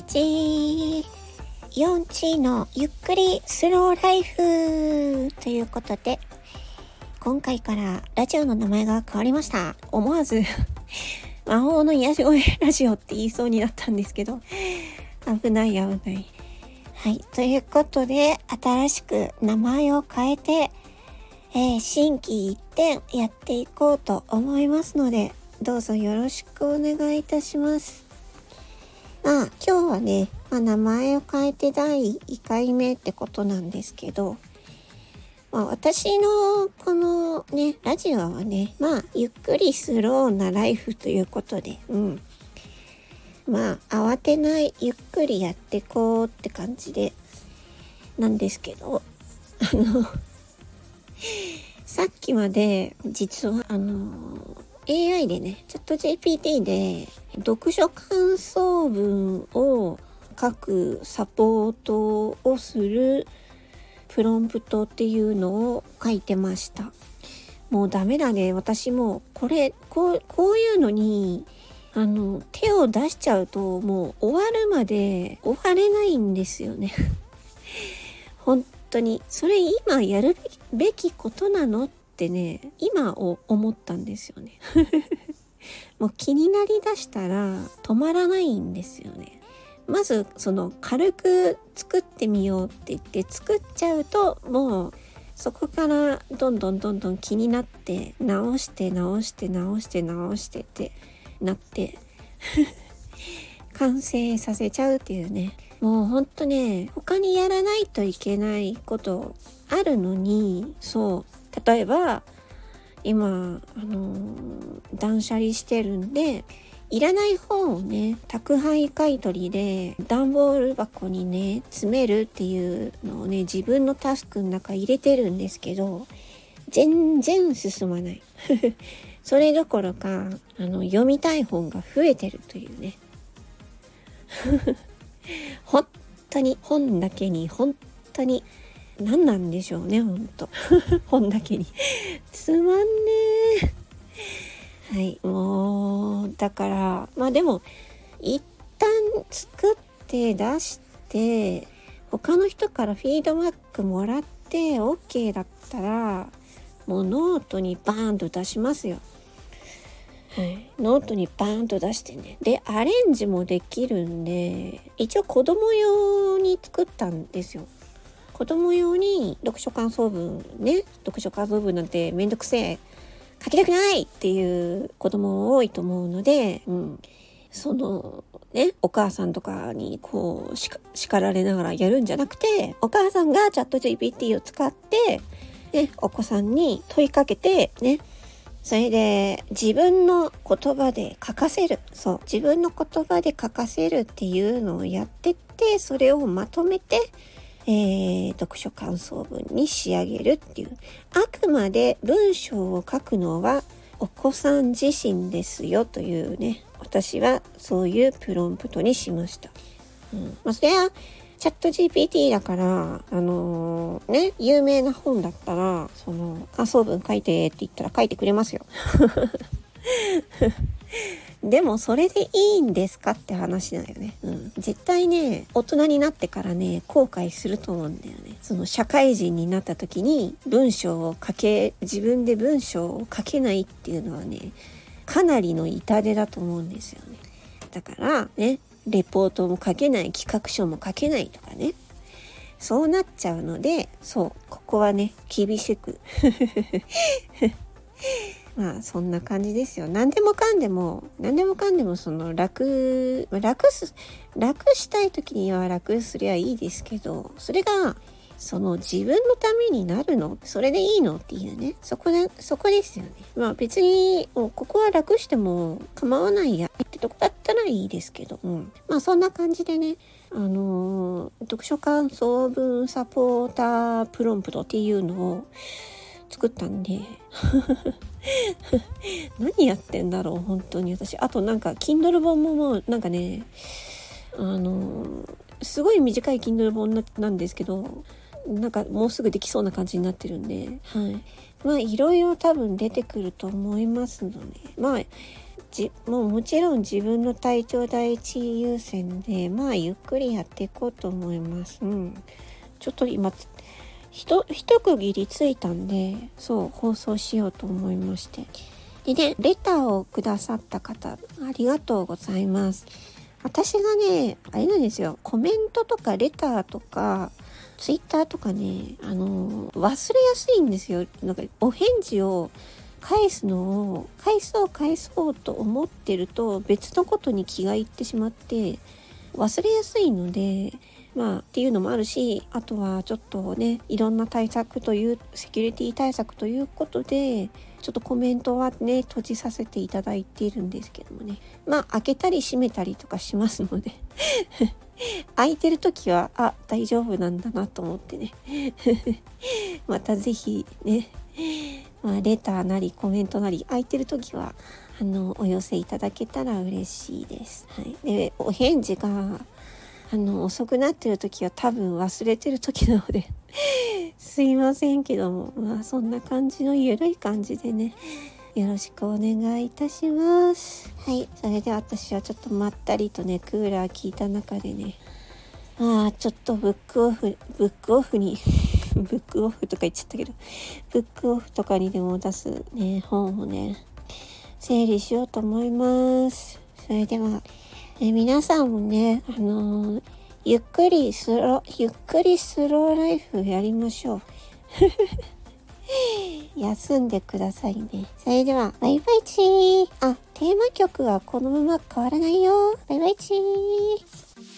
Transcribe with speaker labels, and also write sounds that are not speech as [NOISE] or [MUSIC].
Speaker 1: 日4チのゆっくりスローライフということで今回からラジオの名前が変わりました思わず [LAUGHS] 魔法の癒し声ラジオって言いそうになったんですけど危ない危ないはいということで新しく名前を変えてえー、新規一点やっていこうと思いますので、どうぞよろしくお願いいたします。まあ、今日はね、まあ、名前を変えて第1回目ってことなんですけど、まあ、私のこのね、ラジオはね、まあ、ゆっくりスローなライフということで、うん。まあ、慌てないゆっくりやってこうって感じで、なんですけど、あの [LAUGHS] さっきまで、実は、あの、AI でね、チャット GPT で読書感想文を書くサポートをするプロンプトっていうのを書いてました。もうダメだね。私もこれ、こう、こういうのに、あの、手を出しちゃうともう終わるまで終われないんですよね。[LAUGHS] 本当に。それ今やるべきことなのってね今を思ったんですよね。[LAUGHS] もう気になりだしたら止まらないんですよね。まずその軽く作ってみようって言って作っちゃうともうそこからどんどんどんどん気になって直して直して直して直してってなって [LAUGHS] 完成させちゃうっていうね。もうほんとね他にやらないといけないことあるのにそう。例えば今、あの、断捨離してるんでいらない本をね宅配買取で段ボール箱にね詰めるっていうのをね自分のタスクの中入れてるんですけど全然進まない。[LAUGHS] それどころかあの読みたい本が増えてるというね。[LAUGHS] 本当に本だけに本当に何なんでしょうねほんと [LAUGHS] 本だけにつまんねえはいもうだからまあでも一旦作って出して他の人からフィードバックもらって OK だったらもうノートにバーンと出しますよ。はい、ノートにバーンと出してね。で、アレンジもできるんで、一応子供用に作ったんですよ。子供用に読書感想文ね読書感想文なんてめんどくせえ書きたくないっていう子供多いと思うので、うん、そのねお母さんとかにこう叱られながらやるんじゃなくてお母さんがチャット GPT を使って、ね、お子さんに問いかけてねそれで自分の言葉で書かせる。そう。自分の言葉で書かせるっていうのをやってって、それをまとめて、えー、読書感想文に仕上げるっていう。あくまで文章を書くのはお子さん自身ですよというね、私はそういうプロンプトにしました。うん。まあ、それは、チャット GPT だから、あのー、ね、有名な本だったら、その、感想文書いてって言ったら書いてくれますよ。[LAUGHS] でもそれでいいんですかって話だよね。うん。絶対ね、大人になってからね、後悔すると思うんだよね。その社会人になった時に文章を書け、自分で文章を書けないっていうのはね、かなりの痛手だと思うんですよね。だからね、レポートも書けない、企画書も書けないとかね。そうなっちゃうので、そう、ここはね、厳しくまあそんな感じですよ。何でもかんでも、何でもかんでもその楽、楽す、楽したい時には楽すりゃいいですけど、それが、その自分のためになるの？それでいいのっていうね。そこで、そこですよね。まあ別に、もうここは楽しても構わないやってとこだったらいいですけど、うん。まあそんな感じでね、あのー、読書感想文サポータープロンプトっていうのを作ったんで。[LAUGHS] 何やってんだろう本当に。私あとなんか Kindle 本ももうなんかねあのすごい短い Kindle 本なんですけどなんかもうすぐできそうな感じになってるんで。はい。まあいろいろ多分出てくると思いますので。まあじもうもちろん自分の体調第一優先でまあゆっくりやっていこうと思います。うん、ちょっと今ひと一区切りついたんでそう放送しようと思いまして。でねレターをくださった方ありがとうございます。私がねあれなんですよ。コメントとかレターとかツイッターとかねあの忘れやすいんですよ。なんかお返事を返すのを返そう返そうと思ってると別のことに気がいってしまって忘れやすいのでまあっていうのもあるしあとはちょっとねいろんな対策というセキュリティ対策ということでちょっとコメントはね閉じさせていただいているんですけどもね。まあ開けたり閉めたりとかしますので。[LAUGHS] 開いてる時はあ大丈夫なんだなと思ってね。[LAUGHS] また是非ねまあ、レターなりコメントなり空いてる時はあのお寄せいただけたら嬉しいです。はい、でお返事があの遅くなってる時は多分忘れてる時なので [LAUGHS] すいませんけどもまあそんな感じのゆるい感じでねよろしくお願いいたします。はい。それで私はちょっとまったりとね、クーラー効いた中でね、ああ、ちょっとブックオフ、ブックオフに [LAUGHS] ブックオフとか言っちゃったけど、ブックオフとかにでも出すね、本をね、整理しようと思います。それでは、え皆さんもね、あのー、ゆっくりスロー、ゆっくりスローライフやりましょう。[LAUGHS] 休んでくださいね。それでは、バイバイチー。あ、テーマ曲はこのまま変わらないよ。バイバイチー。